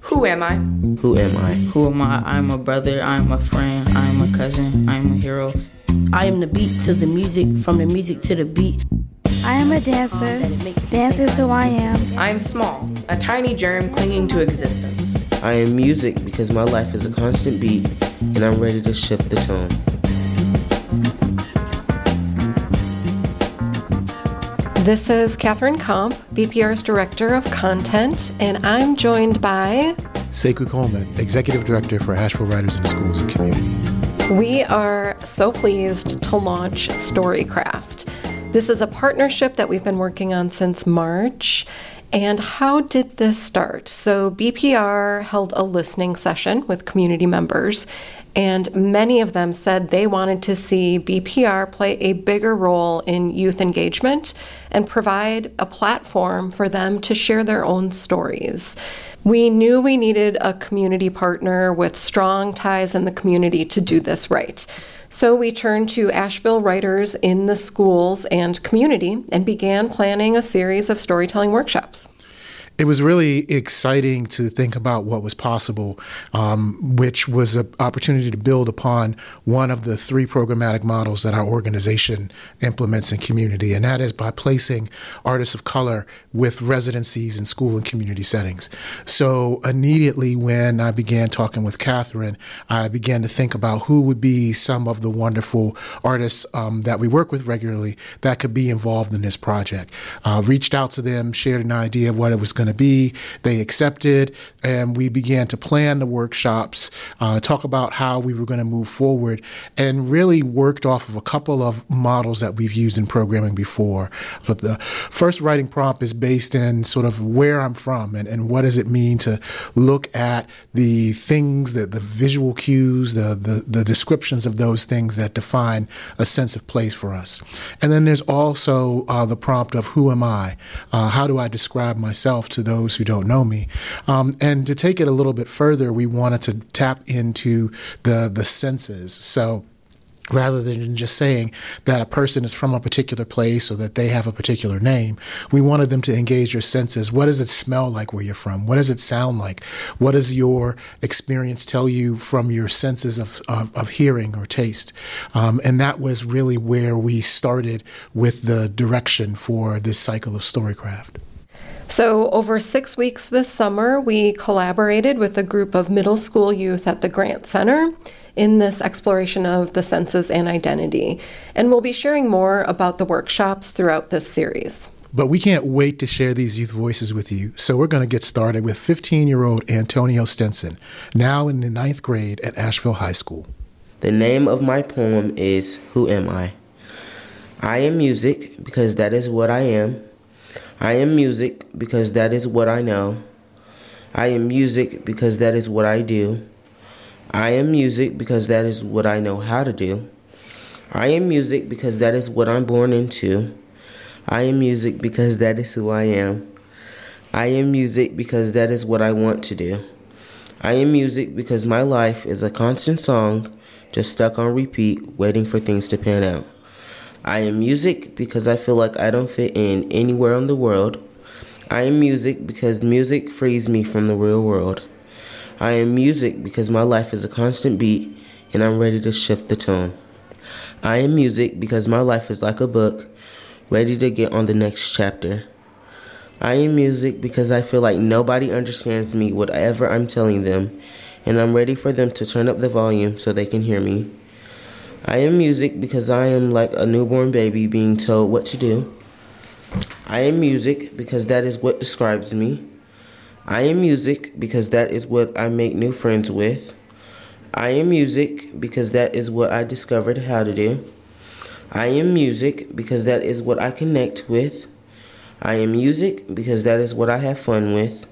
Who am I? Who am I? Who am I? I'm a brother, I'm a friend, I'm a cousin, I'm a hero. I am the beat to the music, from the music to the beat. I am a dancer. Dance is who I am. I am small, a tiny germ clinging to existence. I am music because my life is a constant beat and I'm ready to shift the tone. This is Catherine Komp, BPR's Director of Content, and I'm joined by Sekou Coleman, Executive Director for Asheville Writers in Schools and Community. We are so pleased to launch Storycraft. This is a partnership that we've been working on since March. And how did this start? So, BPR held a listening session with community members, and many of them said they wanted to see BPR play a bigger role in youth engagement and provide a platform for them to share their own stories. We knew we needed a community partner with strong ties in the community to do this right. So we turned to Asheville writers in the schools and community and began planning a series of storytelling workshops it was really exciting to think about what was possible, um, which was an opportunity to build upon one of the three programmatic models that our organization implements in community, and that is by placing artists of color with residencies in school and community settings. So immediately when I began talking with Catherine, I began to think about who would be some of the wonderful artists um, that we work with regularly that could be involved in this project. Uh, reached out to them, shared an idea of what it was going to be. They accepted, and we began to plan the workshops, uh, talk about how we were going to move forward, and really worked off of a couple of models that we've used in programming before. But the first writing prompt is based in sort of where I'm from and, and what does it mean to look at the things, that the visual cues, the, the, the descriptions of those things that define a sense of place for us. And then there's also uh, the prompt of who am I? Uh, how do I describe myself to those who don't know me. Um, and to take it a little bit further, we wanted to tap into the the senses. So rather than just saying that a person is from a particular place or that they have a particular name. We wanted them to engage your senses. What does it smell like where you're from? What does it sound like? What does your experience tell you from your senses of, of, of hearing or taste? Um, and that was really where we started with the direction for this cycle of Storycraft. So, over six weeks this summer, we collaborated with a group of middle school youth at the Grant Center in this exploration of the senses and identity. And we'll be sharing more about the workshops throughout this series. But we can't wait to share these youth voices with you. So we're going to get started with 15 year old Antonio Stinson, now in the ninth grade at Asheville High School. The name of my poem is Who Am I? I am music because that is what I am. I am music because that is what I know. I am music because that is what I do. I am music because that is what I know how to do. I am music because that is what I'm born into. I am music because that is who I am. I am music because that is what I want to do. I am music because my life is a constant song just stuck on repeat, waiting for things to pan out. I am music because I feel like I don't fit in anywhere in the world. I am music because music frees me from the real world. I am music because my life is a constant beat and I'm ready to shift the tone. I am music because my life is like a book, ready to get on the next chapter. I am music because I feel like nobody understands me, whatever I'm telling them, and I'm ready for them to turn up the volume so they can hear me. I am music because I am like a newborn baby being told what to do. I am music because that is what describes me. I am music because that is what I make new friends with. I am music because that is what I discovered how to do. I am music because that is what I connect with. I am music because that is what I have fun with.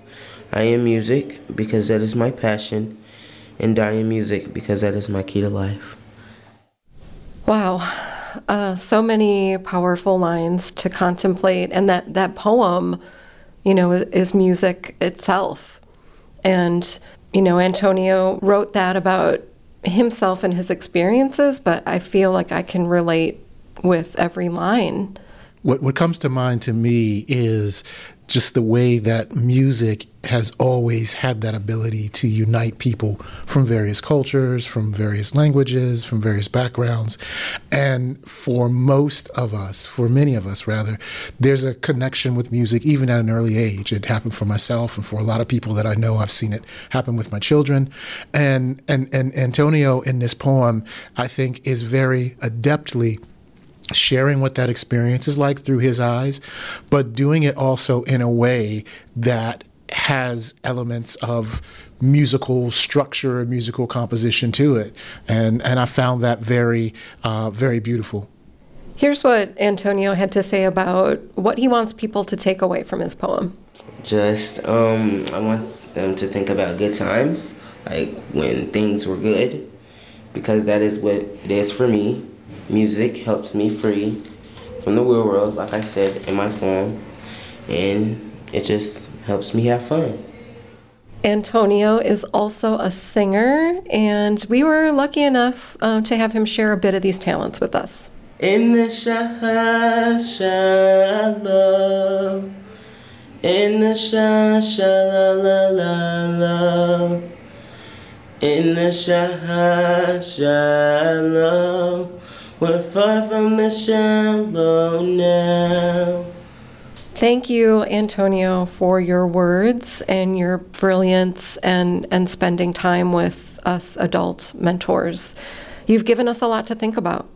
I am music because that is my passion. And I am music because that is my key to life. Wow. Uh, so many powerful lines to contemplate. And that, that poem, you know, is, is music itself. And, you know, Antonio wrote that about himself and his experiences, but I feel like I can relate with every line. What, what comes to mind to me is just the way that music has always had that ability to unite people from various cultures, from various languages, from various backgrounds. And for most of us, for many of us rather, there's a connection with music even at an early age. It happened for myself and for a lot of people that I know. I've seen it happen with my children. And and and Antonio in this poem, I think, is very adeptly sharing what that experience is like through his eyes, but doing it also in a way that has elements of musical structure and musical composition to it. And, and I found that very, uh, very beautiful. Here's what Antonio had to say about what he wants people to take away from his poem. Just, um, I want them to think about good times, like when things were good, because that is what it is for me. Music helps me free from the real world, like I said in my poem, and it just helps me have fun. Antonio is also a singer, and we were lucky enough um, to have him share a bit of these talents with us. In the sha shallow, in the sha shallow, in the sha shallow. We're far from the shallow now. Thank you, Antonio, for your words and your brilliance and, and spending time with us adult mentors. You've given us a lot to think about.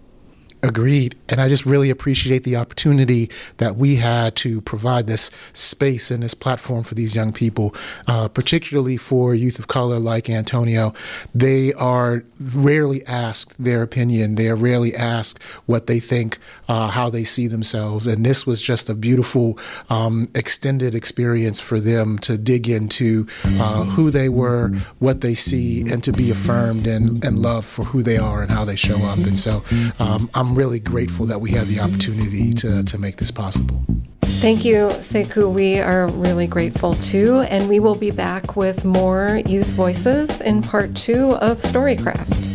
Agreed. And I just really appreciate the opportunity that we had to provide this space and this platform for these young people, uh, particularly for youth of color like Antonio. They are rarely asked their opinion, they are rarely asked what they think, uh, how they see themselves. And this was just a beautiful, um, extended experience for them to dig into uh, who they were, what they see, and to be affirmed and, and loved for who they are and how they show up. And so um, I'm really grateful that we had the opportunity to, to make this possible. Thank you, Sekou. We are really grateful too. And we will be back with more youth voices in part two of Storycraft.